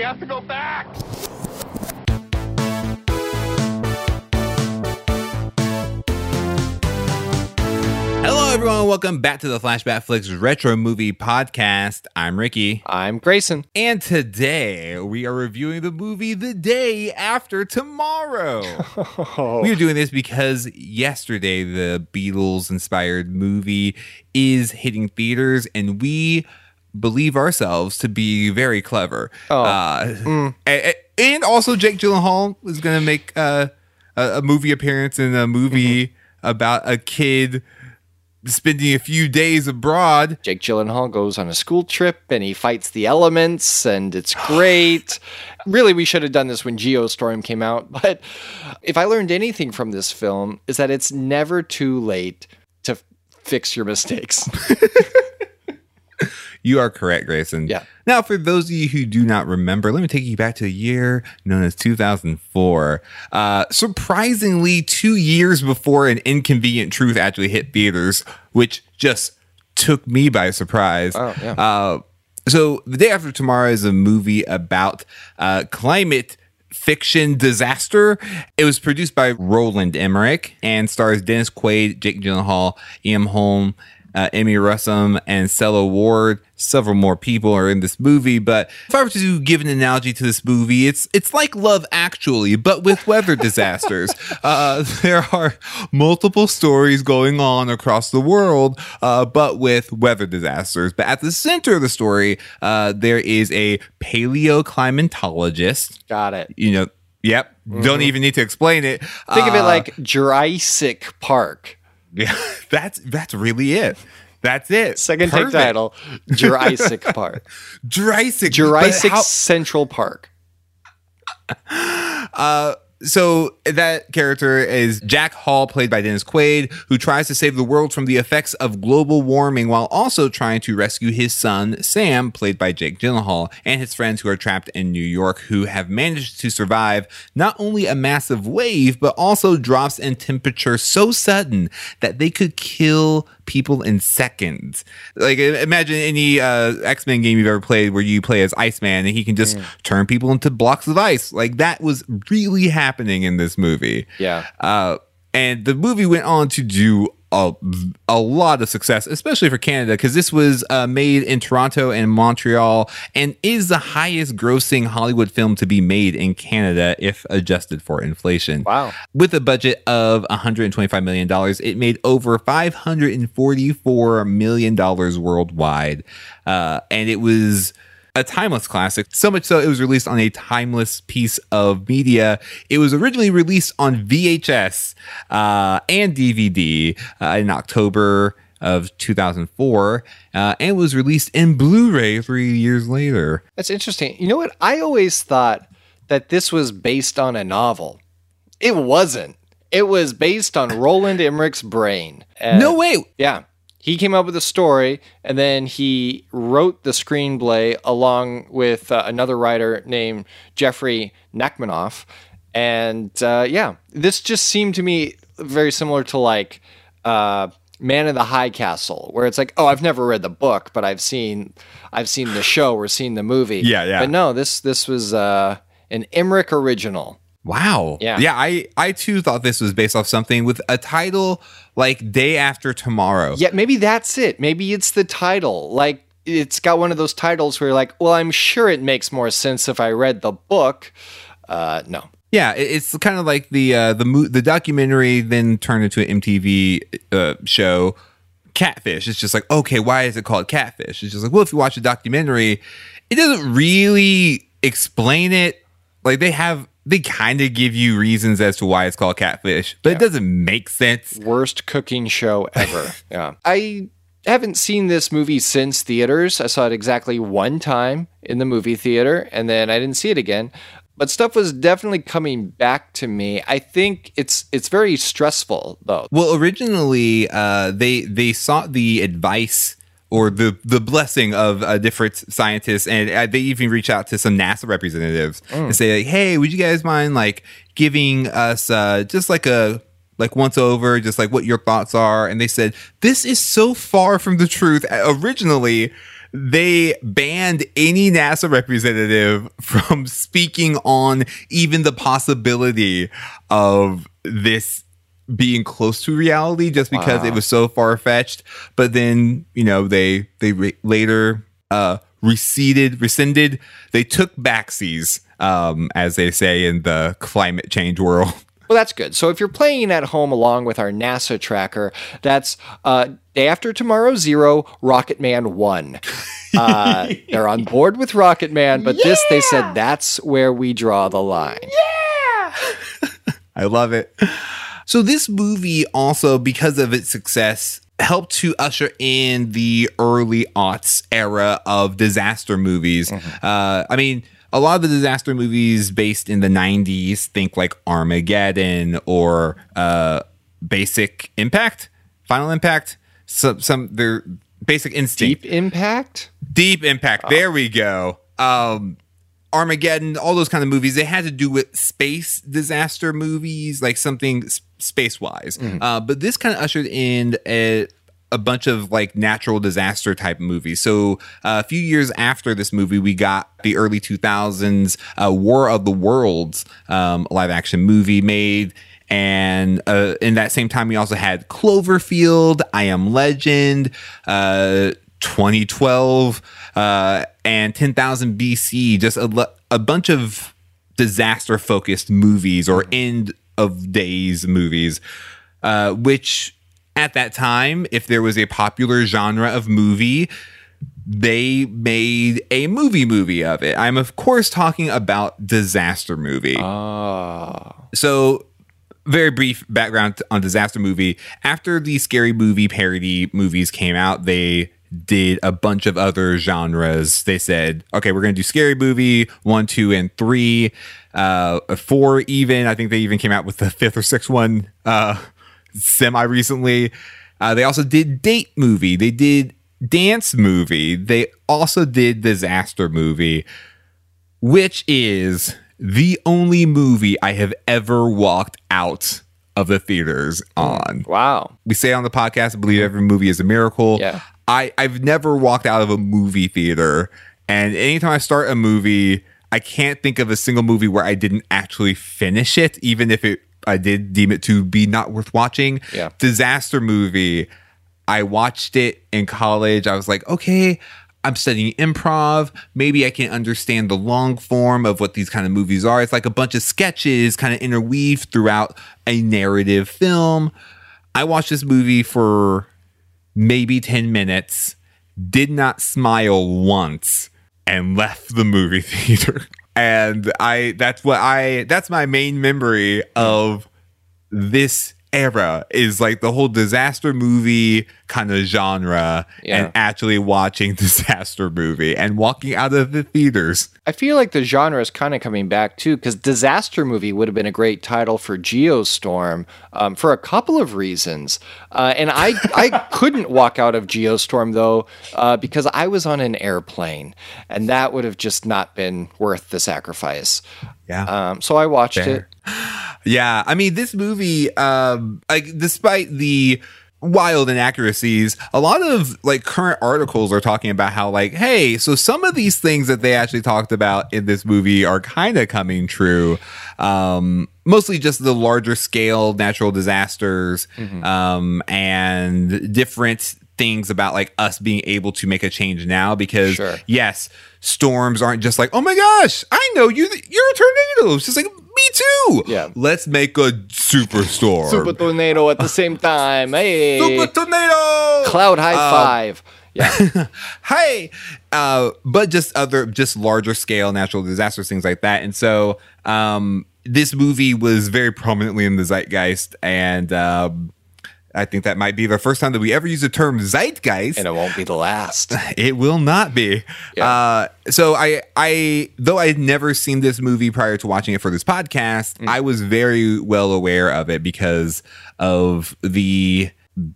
We have to go back. Hello, everyone. Welcome back to the Flashback Flicks Retro Movie Podcast. I'm Ricky. I'm Grayson. And today we are reviewing the movie The Day After Tomorrow. We are doing this because yesterday the Beatles inspired movie is hitting theaters and we believe ourselves to be very clever. Oh. Uh, a- a- and also Jake Gyllenhaal is going to make uh, a, a movie appearance in a movie about a kid spending a few days abroad. Jake Gyllenhaal goes on a school trip and he fights the elements, and it's great. really, we should have done this when Geostorm came out. But if I learned anything from this film, is that it's never too late to f- fix your mistakes. You are correct, Grayson. Yeah. Now, for those of you who do not remember, let me take you back to a year known as 2004. Uh, surprisingly, two years before An Inconvenient Truth actually hit theaters, which just took me by surprise. Oh, yeah. Uh, so, The Day After Tomorrow is a movie about uh, climate fiction disaster. It was produced by Roland Emmerich and stars Dennis Quaid, Jake Gyllenhaal, Ian Holm, uh, Emmy Rossum, and Sela Ward. Several more people are in this movie, but if I were to give an analogy to this movie, it's it's like Love Actually, but with weather disasters. Uh, there are multiple stories going on across the world, uh, but with weather disasters. But at the center of the story, uh, there is a paleoclimatologist. Got it. You know, yep. Don't even need to explain it. Think of it Uh, like Jurassic Park. Yeah, that's that's really it. That's it. Second take title Jurassic Park. Jurassic. Jurassic how- Central Park. Uh, so that character is Jack Hall, played by Dennis Quaid, who tries to save the world from the effects of global warming while also trying to rescue his son, Sam, played by Jake Gyllenhaal, and his friends who are trapped in New York, who have managed to survive not only a massive wave, but also drops in temperature so sudden that they could kill people in seconds. Like imagine any uh, X Men game you've ever played where you play as Iceman and he can just turn people into blocks of ice. Like that was really happening in this movie. Yeah. Uh, and the movie went on to do a, a lot of success, especially for Canada, because this was uh, made in Toronto and Montreal and is the highest grossing Hollywood film to be made in Canada if adjusted for inflation. Wow. With a budget of $125 million, it made over $544 million worldwide. Uh, and it was a timeless classic. So much so, it was released on a timeless piece of media. It was originally released on VHS uh, and DVD uh, in October of 2004 uh, and was released in Blu-ray three years later. That's interesting. You know what? I always thought that this was based on a novel. It wasn't. It was based on Roland Emmerich's brain. And- no way. Yeah. He came up with a story and then he wrote the screenplay along with uh, another writer named Jeffrey Nachmanoff. And uh, yeah, this just seemed to me very similar to like uh, Man in the High Castle, where it's like, oh, I've never read the book, but I've seen, I've seen the show or seen the movie. Yeah, yeah. But no, this this was uh, an Emmerich original. Wow. Yeah. Yeah. I, I too thought this was based off something with a title like Day After Tomorrow. Yeah, maybe that's it. Maybe it's the title. Like it's got one of those titles where you're like, well, I'm sure it makes more sense if I read the book. Uh, no. Yeah, it's kind of like the uh, the mo- the documentary then turned into an MTV uh, show. Catfish. It's just like okay, why is it called Catfish? It's just like well, if you watch the documentary, it doesn't really explain it. Like they have they kind of give you reasons as to why it's called Catfish, but it doesn't make sense. Worst cooking show ever. yeah. I haven't seen this movie since theaters. I saw it exactly one time in the movie theater and then I didn't see it again. But stuff was definitely coming back to me. I think it's it's very stressful though. Well, originally, uh, they they sought the advice or the the blessing of uh, different scientists, and uh, they even reach out to some NASA representatives and say, like, "Hey, would you guys mind like giving us uh, just like a like once over, just like what your thoughts are?" And they said, "This is so far from the truth." Originally. they banned any NASA representative from speaking on even the possibility of this being close to reality just because Wow. it was so far fetched. But then, you know, they they re- later uh receded, rescinded. They took backsies, um, as they say in the climate change world. Well, that's good. So if you're playing at home along with our NASA tracker, that's uh, day after tomorrow zero, Rocket Man one. Uh, they're on board with Rocket Man, but this they said that's where we draw the line. Yeah, I love it. So this movie also, because of its success, helped to usher in the early aughts era of disaster movies. Uh, I mean, a lot of the disaster movies based in the 90s, think like Armageddon or uh, Basic Impact, Final Impact. Some, some, their Basic Instinct. Deep Impact. Deep Impact. There we go. Um, Armageddon, all those kind of movies, they had to do with space disaster movies, like something space wise. Uh, but this kind of ushered in a, a bunch of like natural disaster type movies. So uh, a few years after this movie, we got the early 2000s uh, War of the Worlds um, live action movie made. And uh, in that same time, we also had Cloverfield, I Am Legend, uh, 2012 uh, and 10,000 BC, just a, a bunch of disaster focused movies or end of days movies, uh, which at that time, if there was a popular genre of movie, they made a movie movie of it. I'm, of course, talking about disaster movie. Oh. So, very brief background on disaster movie. After the scary movie parody movies came out, they did a bunch of other genres. They said, okay, we're going to do scary movie one, two, and three, uh, four, even. I think they even came out with the fifth or sixth one uh, semi recently. Uh, they also did date movie. They did dance movie. They also did disaster movie which is the only movie I have ever walked out of the theaters on. Wow. We say on the podcast, I believe every movie is a miracle. Yeah. I, I've never walked out of a movie theater. And anytime I start a movie, I can't think of a single movie where I didn't actually finish it, even if it I did deem it to be not worth watching. Yeah. Disaster movie. I watched it in college. I was like, okay, I'm studying improv. Maybe I can understand the long form of what these kind of movies are. It's like a bunch of sketches kind of interweaved throughout a narrative film. I watched this movie for maybe 10 minutes, did not smile once, and left the movie theater. And I that's what I that's my main memory of this era is like the whole disaster movie kind of genre Yeah. and actually watching disaster movie and walking out of the theaters. I feel like the genre is kind of coming back too, because disaster movie would have been a great title for Geostorm um, for a couple of reasons. Uh, and I I couldn't walk out of Geostorm though uh, because I was on an airplane, and that would have just not been worth the sacrifice. Yeah. Um, so I watched Fair. it. Yeah, I mean this movie, um, like despite the wild inaccuracies, a lot of like current articles are talking about how like, hey, so some of these things that they actually talked about in this movie are kind of coming true. Um, mostly just the larger scale natural disasters, um, and different things about like us being able to make a change now because Sure. yes, storms aren't just like, oh my gosh, I know you, you're a tornado. It's just like me too. Yeah. let's make a superstorm. Super tornado at the same time. Hey, Super tornado. cloud high Uh, five. Yeah. hey uh but just other just larger scale natural disasters things like that and so um this movie was very prominently in the zeitgeist and um I think that might be the first time that we ever use the term zeitgeist. and it won't be the last. It will not be. Yeah. Uh, so I, I, though I had never seen this movie prior to watching it for this podcast, Mm. I was very well aware of it because of the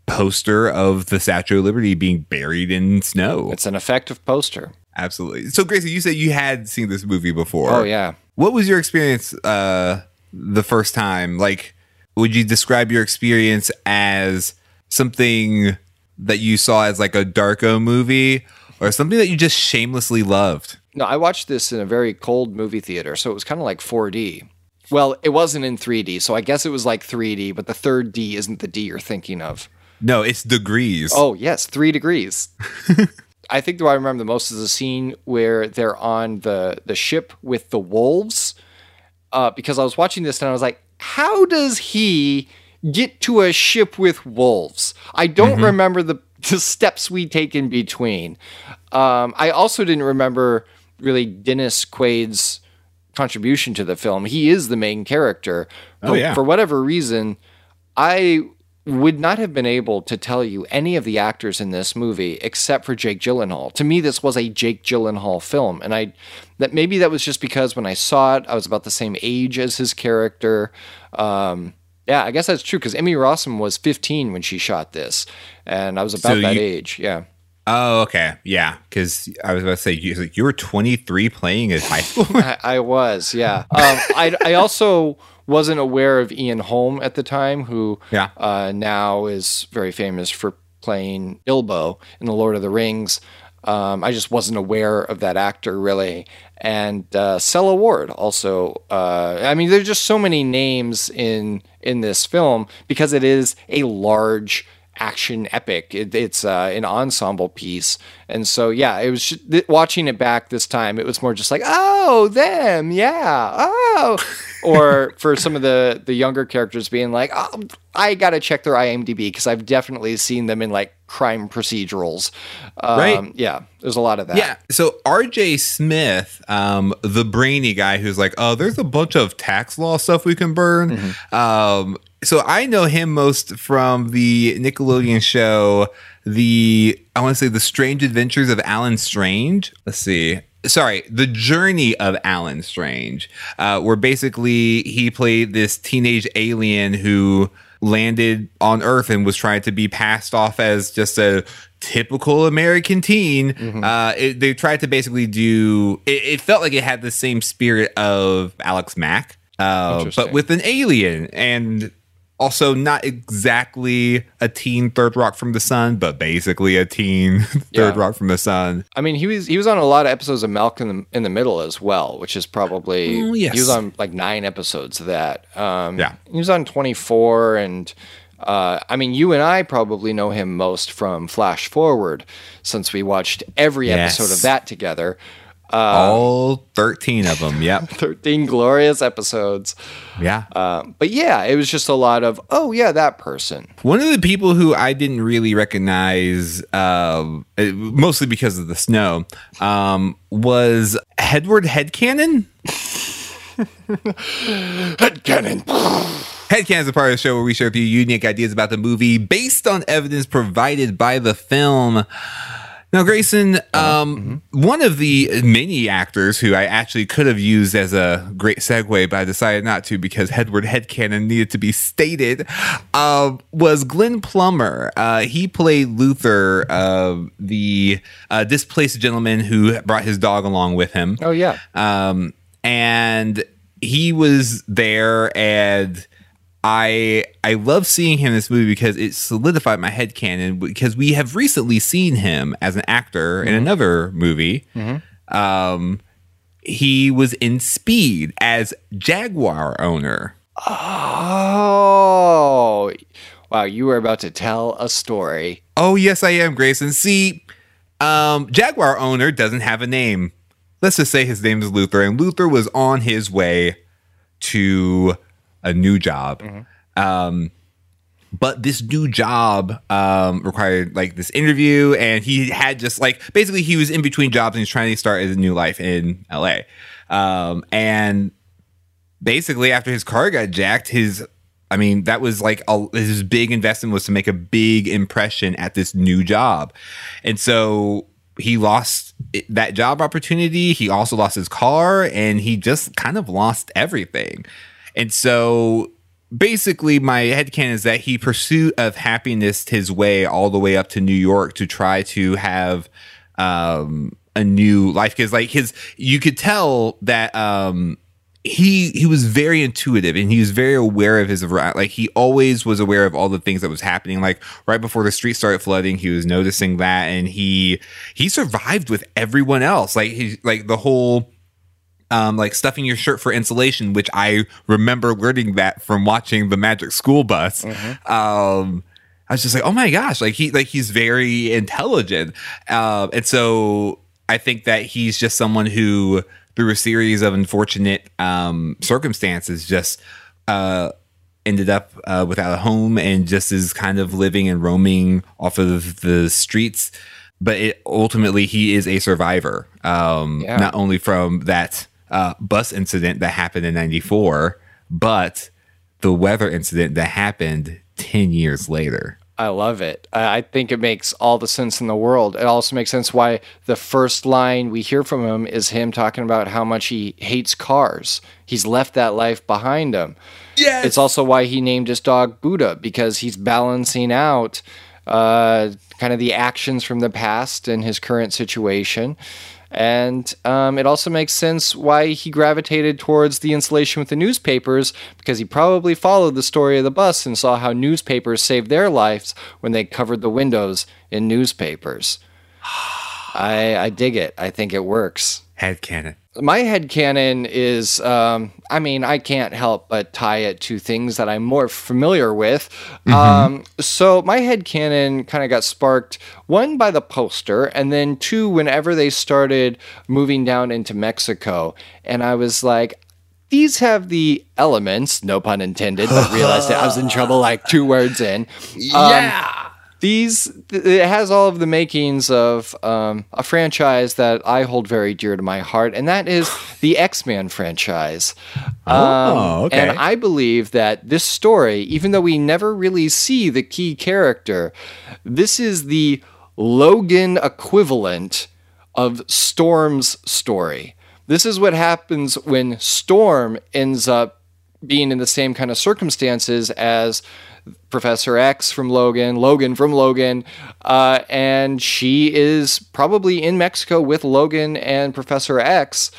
poster of the Statue of Liberty being buried in snow. It's an effective poster. Absolutely. So, Gracie, you said you had seen this movie before. Oh yeah. What was your experience uh, the first time? Like, would you describe your experience as something that you saw as like a Darko movie, or something that you just shamelessly loved. No, I watched this in a very cold movie theater, so it was kind of like 4D. Well, it wasn't in 3D, so I guess it was like 3D, but the third D isn't the D you're thinking of. No, it's degrees. Oh, yes, three degrees. I think what I remember the most is the scene where they're on the, the ship with the wolves. Uh, because I was watching this and I was like, how does he get to a ship with wolves? I don't remember the, the steps we take in between. Um, I also didn't remember really Dennis Quaid's contribution to the film. He is the main character. Oh, But yeah. For whatever reason, I would not have been able to tell you any of the actors in this movie except for Jake Gyllenhaal. To me, this was a Jake Gyllenhaal film, and I that maybe that was just because when I saw it, I was about the same age as his character. Um, yeah, I guess that's true because Emmy Rossum was 15 when she shot this, and I was about So that you- age. Yeah. Oh, okay. Yeah. Because I was about to say, you, you were 23 playing at high school. I, I was, yeah. Um, I, I also wasn't aware of Ian Holm at the time, who Yeah. uh, now is very famous for playing Bilbo in The Lord of the Rings. Um, I just wasn't aware of that actor really. And uh, Sela Ward also. Uh, I mean, there's just so many names in in this film because it is a large action epic. It, it's uh, an ensemble piece, and so yeah, it was just, th- watching it back this time. It was more just like, oh, them, yeah, oh, or for some of the the younger characters being like, oh, I gotta check their IMDb because I've definitely seen them in like crime procedurals. Um, Right. Yeah, there's a lot of that. Yeah. So Arjay Smith, um, the brainy guy who's like, oh, there's a bunch of tax law stuff we can burn. Um, so I know him most from the Nickelodeon show, the I want to say the Strange Adventures of Allen Strange. Let's see. Sorry, the journey of Allen Strange, uh, where basically he played this teenage alien who landed on Earth and was trying to be passed off as just a typical American teen. Uh, it, they tried to basically do. It, it felt like it had the same spirit of Alex Mack, uh, but with an alien and. Also, not exactly a teen Third Rock from the Sun, but basically a teen Third Yeah. Rock from the Sun. I mean, he was he was on a lot of episodes of Malcolm in the, in the Middle as well, which is probably Oh, yes. he was on like nine episodes of that. Um, Yeah. he was on twenty four, and uh, I mean, you and I probably know him most from Flash Forward, since we watched every Yes. episode of that together. All 13 of them. Yep. Thirteen glorious episodes. Yeah. Um, but yeah, it was just a lot of oh yeah, that person. One of the people who I didn't really recognize, uh, mostly because of the snow, um, was Edward Headcanon. Headcanon. Headcanon is a part of the show where we share a few unique ideas about the movie based on evidence provided by the film. Now, Grayson, um, one of the many actors who I actually could have used as a great segue, but I decided not to because Edward Headcanon needed to be stated, uh, was Glenn Plummer. Uh, he played Luther, uh, the uh, displaced gentleman who brought his dog along with him Oh yeah. um, and he was there and I I love seeing him in this movie because it solidified my head canon because we have recently seen him as an actor in another movie. Um, he was in Speed as Jaguar owner. Oh, wow! You were about to tell a story. Oh yes, I am Grayson. See, um, Jaguar owner doesn't have a name. Let's just say his name is Luther, and Luther was on his way to a new job. Um, but this new job um, required like this interview, and he had just like basically he was in between jobs and he's trying to start his new life in LA. Um, and basically after his car got jacked his i mean that was like a, his big investment was to make a big impression at this new job and so he lost that job opportunity he also lost his car and he just kind of lost everything and so basically my headcanon is that he pursued of happiness his way all the way up to new york to try to have um a new life. Because like his you could tell that um he he was very intuitive and he was very aware of his like he always was aware of all the things that was happening. Like right before the street started flooding he was noticing that and he he survived with everyone else. Like he like the whole um, like stuffing your shirt for insulation, which I remember learning that from watching the Magic School Bus. Mm-hmm. Um, I was just like, oh my gosh, like he like he's very intelligent, uh, and so I think that he's just someone who, through a series of unfortunate um, circumstances, just uh, ended up uh, without a home and just is kind of living and roaming off of the streets. But it, ultimately, he is a survivor, um, yeah. not only from that uh, bus incident that happened in '94, but the weather incident that happened 10 years later. I love it. I think it makes all the sense in the world. It also makes sense why the first line we hear from him is him talking about how much he hates cars. He's left that life behind him. Yes. It's also why he named his dog Buddha because he's balancing out uh, kind of the actions from the past and his current situation. And um, it also makes sense why he gravitated towards the installation with the newspapers because he probably followed the story of the bus and saw how newspapers saved their lives when they covered the windows in newspapers. I, I dig it. I think it works. Head canon my head canon is um, i mean i can't help but tie it to things that i'm more familiar with mm-hmm. um, so my head canon kind of got sparked one by the poster and then two whenever they started moving down into mexico and i was like these have the elements, no pun intended, but realized that I was in trouble like two words in. Um, yeah these it has all of the makings of um, a franchise that I hold very dear to my heart, and that is the X Men franchise. Um, oh, okay. And I believe that this story, even though we never really see the key character, this is the Logan equivalent of Storm's story. This is what happens when Storm ends up being in the same kind of circumstances as Professor X from Logan, Logan from Logan, uh, and she is probably in Mexico with Logan and Professor X,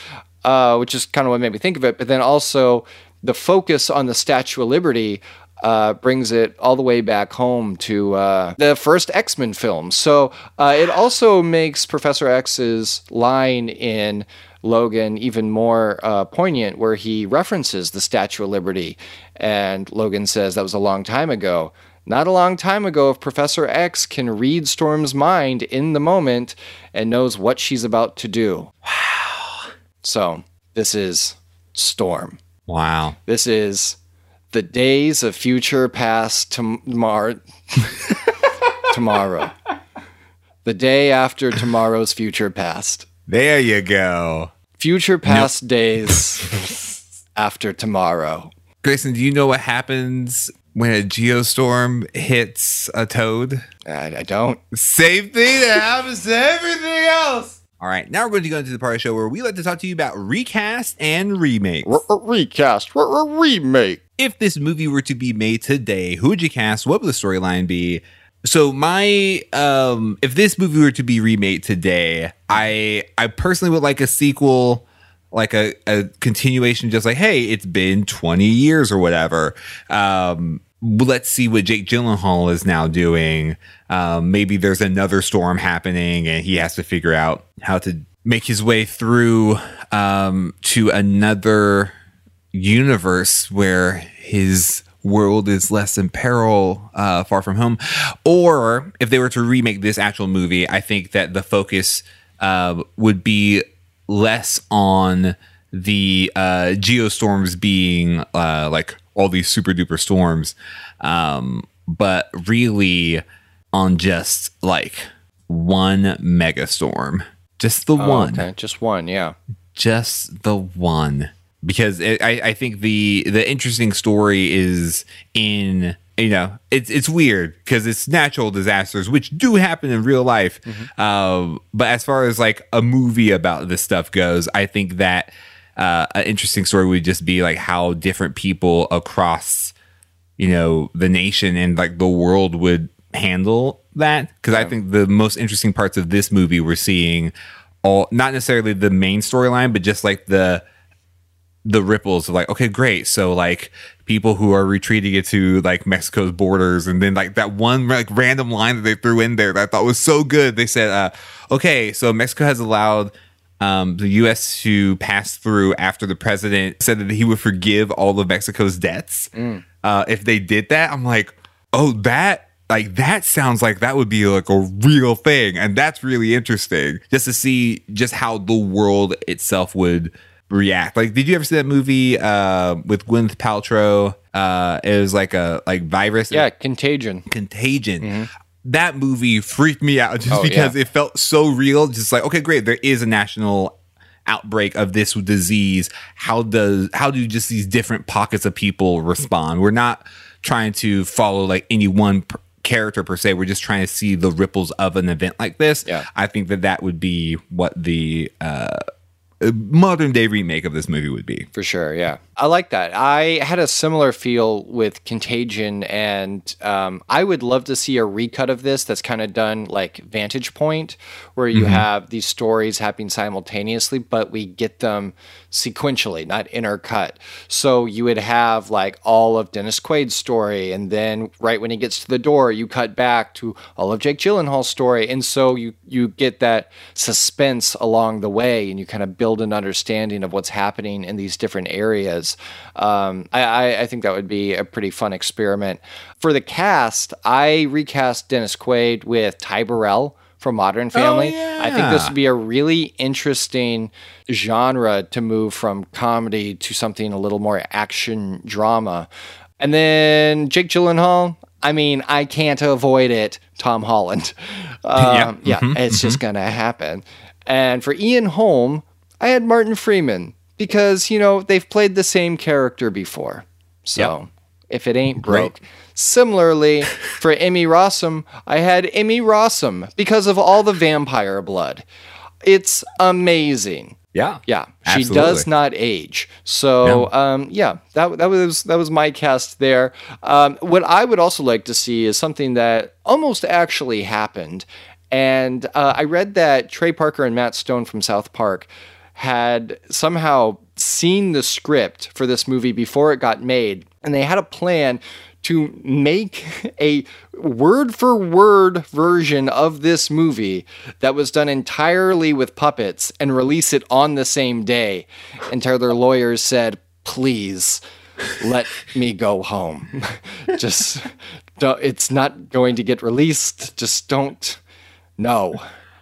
uh, which is kind of what made me think of it. But then also the focus on the Statue of Liberty uh, brings it all the way back home to uh, the first X Men film. So uh, it also makes Professor X's line in Logan even more uh, poignant, where he references the Statue of Liberty. And Logan says that was a long time ago. Not a long time ago, if Professor X can read Storm's mind in the moment and knows what she's about to do. Wow. So, this is Storm. Wow. This is the days of future past tomorrow. tomorrow. The day after tomorrow's future past. There you go. Future past nope. days after tomorrow. Grayson, do you know what happens when a geostorm hits a toad? I, I don't. Same thing that happens to everything else. All right, now we're going to go into the part of the show where we like to talk to you about recast and remake. recast, remake. If this movie were to be made today, who would you cast? What would the storyline be? So my um if this movie were to be remade today, I I personally would like a sequel like a, a continuation just like hey it's been 20 years or whatever. Um let's see what jake gyllenhaal is now doing. Um maybe there's another storm happening and he has to figure out how to make his way through um to another universe where his world is less in peril uh, far from home. Or if they were to remake this actual movie i think that the focus uh, would be less on the uh, geostorms being uh, like all these super duper storms um, but really on just like one mega storm just the oh, one. okay. just one yeah. Just the one because it, I, I think the the interesting story is in you know it's it's weird because it's natural disasters which do happen in real life mm-hmm. um, but as far as like a movie about this stuff goes i think that uh, an interesting story would just be like how different people across you know the nation and like the world would handle that because yeah. i think the most interesting parts of this movie we're seeing all not necessarily the main storyline but just like the the ripples of like, okay, great. So like people who are retreating into like Mexico's borders, and then like that one like random line that they threw in there that I thought was so good. They said, uh, okay, so Mexico has allowed um, the U.S. to pass through after the president said that he would forgive all of Mexico's debts. Uh, if they did that, I'm like, oh, that like that sounds like that would be like a real thing, and that's really interesting just to see just how the world itself would react. Like, did you ever see that movie uh, with Gwyneth Paltrow? Uh, it was like a like virus. Yeah, Contagion. Contagion. That movie freaked me out just Oh, because yeah. it felt so real. Just like, okay, great, there is a national outbreak of this disease. How does how do just these different pockets of people respond? We're not trying to follow like any one per- character per se. We're just trying to see the ripples of an event like this. Yeah. I think that that would be what the uh, modern day remake of this movie would be. For sure, yeah. I like that. I had a similar feel with Contagion, and um, I would love to see a recut of this that's kind of done like Vantage Point, where you have these stories happening simultaneously, but we get them sequentially, not intercut. So you would have like all of Dennis Quaid's story, and then right when he gets to the door, you cut back to all of Jake Gyllenhaal's story, and so you you get that suspense along the way, and you kind of build an understanding of what's happening in these different areas. Um, I, I, I think that would be a pretty fun experiment. For the cast, I recast Dennis Quaid with Ty Burrell from Modern Family. I think this would be a really interesting genre to move from comedy to something a little more action drama. And then Jake Gyllenhaal. I mean, I can't avoid it. Tom Holland. Um, yeah, it's just gonna happen. And for Ian Holm, I had Martin Freeman because you know they've played the same character before. So if it ain't broke. Similarly, for Emmy Rossum, I had Emmy Rossum because of all the vampire blood. It's amazing. Yeah. Yeah, she Absolutely. does not age. So, um, yeah, that that was that was my cast there. Um, what I would also like to see is something that almost actually happened, and uh, I read that Trey Parker and Matt Stone from South Park had somehow seen the script for this movie before it got made, and they had a plan to make a word for word version of this movie that was done entirely with puppets and release it on the same day until their lawyers said, please let me go home. Just, don't, it's not going to get released. Just don't. No.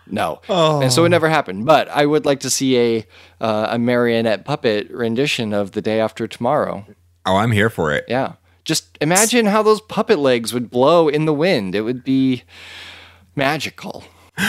No, Oh. and so it never happened. But I would like to see a uh, a marionette puppet rendition of the day after tomorrow. Oh, I'm here for it. Yeah. Just imagine how those puppet legs would blow in the wind. It would be magical.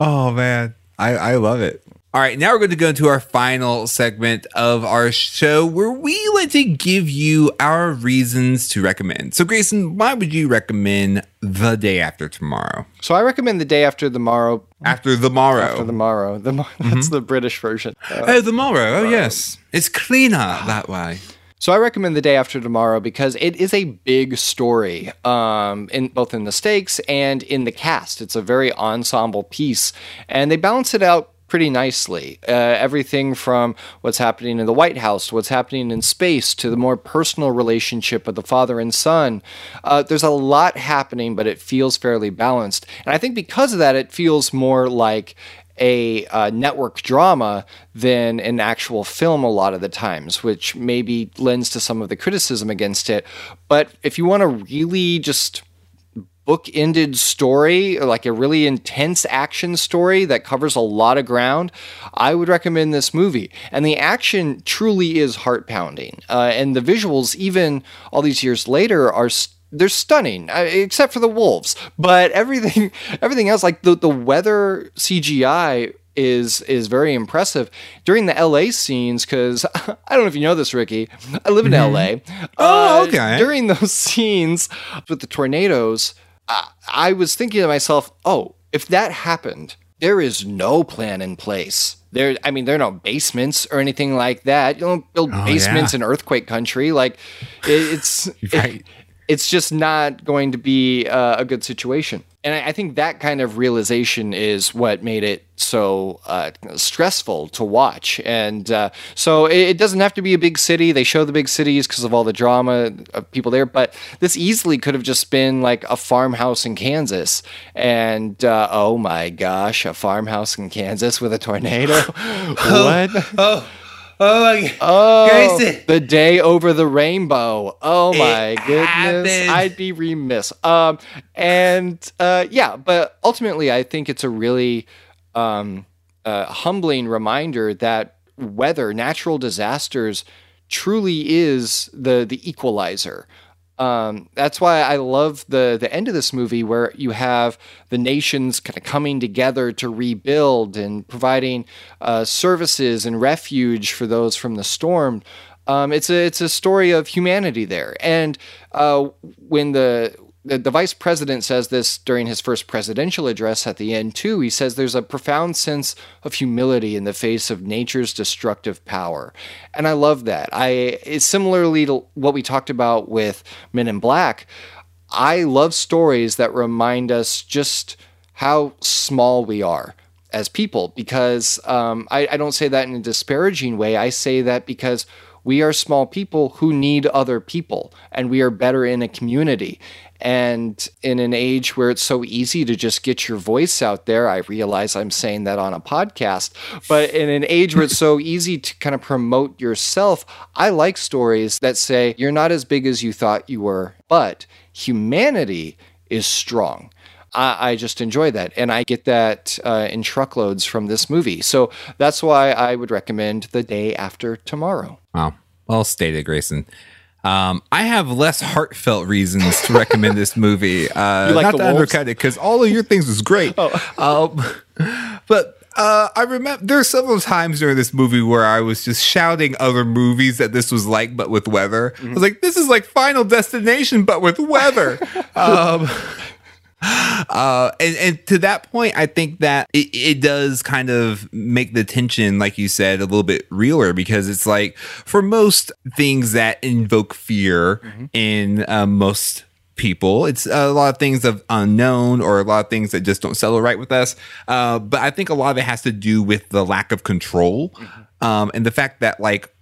Oh man, I I love it. All right, now we're going to go into our final segment of our show where we like to give you our reasons to recommend. So, Grayson, why would you recommend The Day After Tomorrow? So I recommend the day after the morrow. After the morrow. After the morrow. The, That's the British version. Uh, oh, the morrow. Oh, yes. It's cleaner that way. So I recommend the day after tomorrow because it is a big story, um, in both in the stakes and in the cast. It's a very ensemble piece, and they balance it out pretty nicely. Uh, everything from what's happening in the White House to what's happening in space to the more personal relationship of the father and son. Uh, there's a lot happening, but it feels fairly balanced, and I think because of that, it feels more like a uh, network drama than an actual film a lot of the times, which maybe lends to some of the criticism against it. But if you want to really just book-ended story, like a really intense action story that covers a lot of ground, I would recommend this movie. And the action truly is heart-pounding, uh, and the visuals, even all these years later, are. St- they're stunning, uh, except for the wolves. But everything, everything else, like the the weather CGI is is very impressive during the LA scenes. Because I don't know if you know this, Ricky. I live in LA. Oh, Uh, okay. During those scenes with the tornadoes, I, I was thinking to myself, oh, if that happened, there is no plan in place. There, I mean, there are no basements or anything like that. You don't build basements yeah. in earthquake country. Like, it, it's Right. it's just not going to be uh, a good situation. And I, think that kind of realization is what made it so uh, stressful to watch. And uh, so it, it, doesn't have to be a big city. They show the big cities because of all the drama of people there, but this easily could have just been like a farmhouse in Kansas. And uh, oh my gosh, a farmhouse in Kansas with a tornado? what? oh. Oh my Oh, the day over the rainbow. Oh my it goodness. Happened. I'd be remiss. Um, and uh, yeah, but ultimately, I think it's a really um, uh, humbling reminder that weather, natural disasters, truly is the the equalizer. Um, that's why I love the the end of this movie where you have the nations kind of coming together to rebuild and providing uh, services and refuge for those from the storm. Um, it's a it's a story of humanity there, and uh, when the the, the vice president says this during his first presidential address at the end, too. He says there's a profound sense of humility in the face of nature's destructive power. And I love that. I it's similarly to what we talked about with Men in Black. I love stories that remind us just how small we are as people because um, I, I don't say that in a disparaging way. I say that because we are small people who need other people and we are better in a community. And in an age where it's so easy to just get your voice out there, I realize I'm saying that on a podcast, but in an age where it's so easy to kind of promote yourself, I like stories that say you're not as big as you thought you were, but humanity is strong. I, I just enjoy that. And I get that uh, in truckloads from this movie. So that's why I would recommend The Day After Tomorrow. Wow. Well stated, Grayson. Um, I have less heartfelt reasons to recommend this movie. Uh, you like not to undercut it because all of your things was great. oh. um, but uh, I remember there are several times during this movie where I was just shouting other movies that this was like, but with weather. Mm-hmm. I was like, "This is like Final Destination, but with weather." um, uh, and, and to that point, I think that it, it does kind of make the tension, like you said, a little bit realer because it's like for most things that invoke fear mm-hmm. in uh, most people. It's a lot of things of unknown or a lot of things that just don't settle right with us. Uh, but I think a lot of it has to do with the lack of control mm-hmm. um, and the fact that like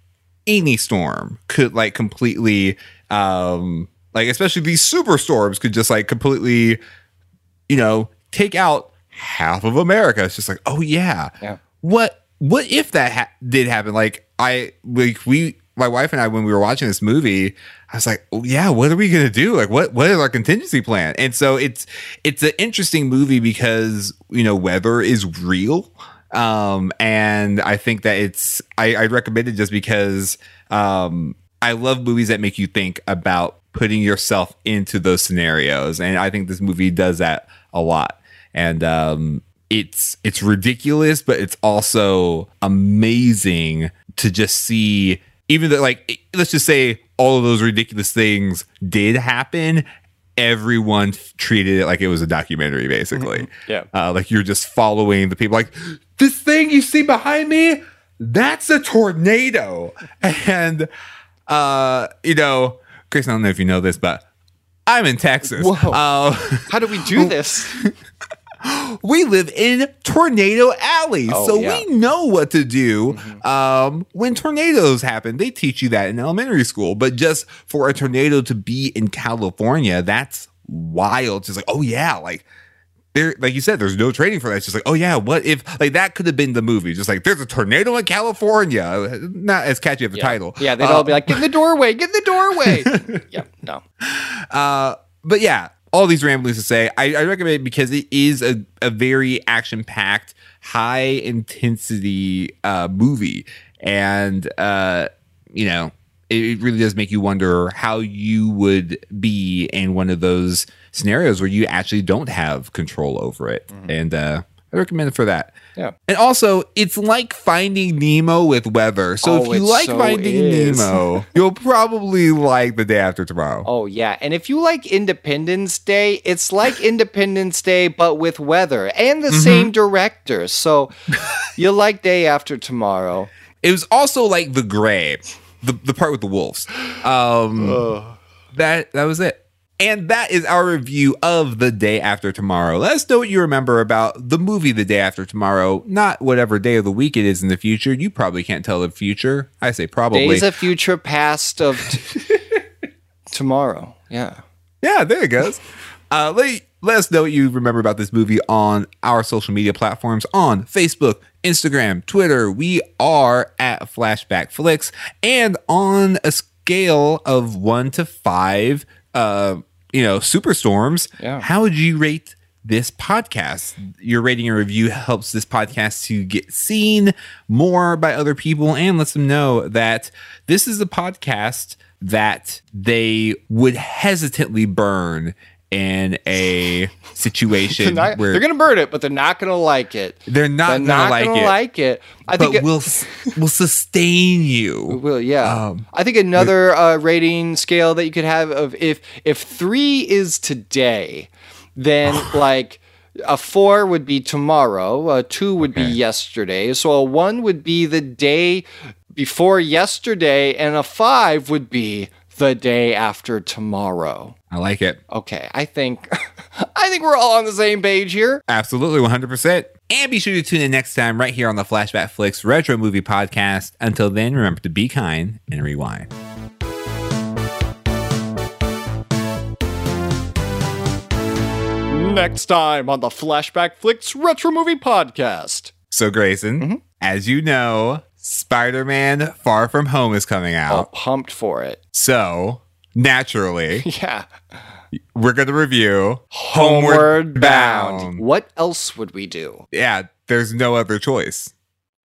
any storm could like completely um, like especially these super storms could just like completely you know, take out half of America. It's just like, oh yeah, yeah. What what if that ha- did happen? Like I like we my wife and I when we were watching this movie, I was like, oh, yeah, what are we gonna do? Like what what is our contingency plan? And so it's it's an interesting movie because you know weather is real. Um, and I think that it's I, I recommend it just because um I love movies that make you think about putting yourself into those scenarios. And I think this movie does that a lot. And um, it's it's ridiculous, but it's also amazing to just see. Even though, like, let's just say all of those ridiculous things did happen, everyone treated it like it was a documentary, basically. Mm-hmm. Yeah, uh, like you're just following the people. Like this thing you see behind me, that's a tornado, and uh, you know, Chris, I don't know if you know this, but I'm in Texas. Whoa. Uh, How do we do this? we live in Tornado Alley, oh, so yeah. we know what to do mm-hmm. um, when tornadoes happen. They teach you that in elementary school, but just for a tornado to be in California, that's wild. Just like, oh yeah, like there, like you said, there's no training for that. It's just like, oh yeah, what if like that could have been the movie? Just like there's a tornado in California, not as catchy of a yeah. title. Yeah, they'd uh, all be like, get in the doorway, get in the doorway. yeah, no. Uh, but yeah, all these ramblings to say, I, I recommend it because it is a, a very action packed, high intensity uh, movie, and uh, you know, it really does make you wonder how you would be in one of those scenarios where you actually don't have control over it. Mm-hmm. And uh, I recommend it for that. Yeah. And also, it's like finding Nemo with weather. So oh, if you like so finding is. Nemo, you'll probably like the day after tomorrow. Oh yeah. And if you like Independence Day, it's like Independence Day but with weather and the mm-hmm. same director. So you'll like day after tomorrow. It was also like The Grey, the the part with the wolves. Um, that that was it. And that is our review of The Day After Tomorrow. Let us know what you remember about the movie The Day After Tomorrow, not whatever day of the week it is in the future. You probably can't tell the future. I say probably. Days of future past of t- tomorrow. Yeah. Yeah, there it goes. Uh, let, let us know what you remember about this movie on our social media platforms on Facebook, Instagram, Twitter. We are at Flashback Flicks. And on a scale of one to five, uh, you know, superstorms, Yeah. how would you rate this podcast? Your rating and review helps this podcast to get seen more by other people and lets them know that this is a podcast that they would hesitantly burn in a situation They're, not- where they're gonna burn it, but they're not gonna like it. they're not They're gonna not like gonna it, like it. I but think it will will sustain you. We will. Yeah. Um, I think another uh, rating scale that you could have of if if three is today, then like. A four would be tomorrow. A two would be yesterday. So a one would be the day before yesterday, and a five would be the day after tomorrow. I like it. Okay, I think I think we're all on the same page here. Absolutely, 100%. And be sure to tune in next time right here on the Flashback Flicks Retro Movie Podcast. Until then, remember to be kind and rewind. Next time on the Flashback Flicks Retro Movie Podcast. So, Grayson, Mm-hmm. as you know, Spider Man Far From Home is coming I'm out. pumped for it. So, naturally, Yeah. we're going to review Homeward Bound. What else would we do? Yeah, there's no other choice.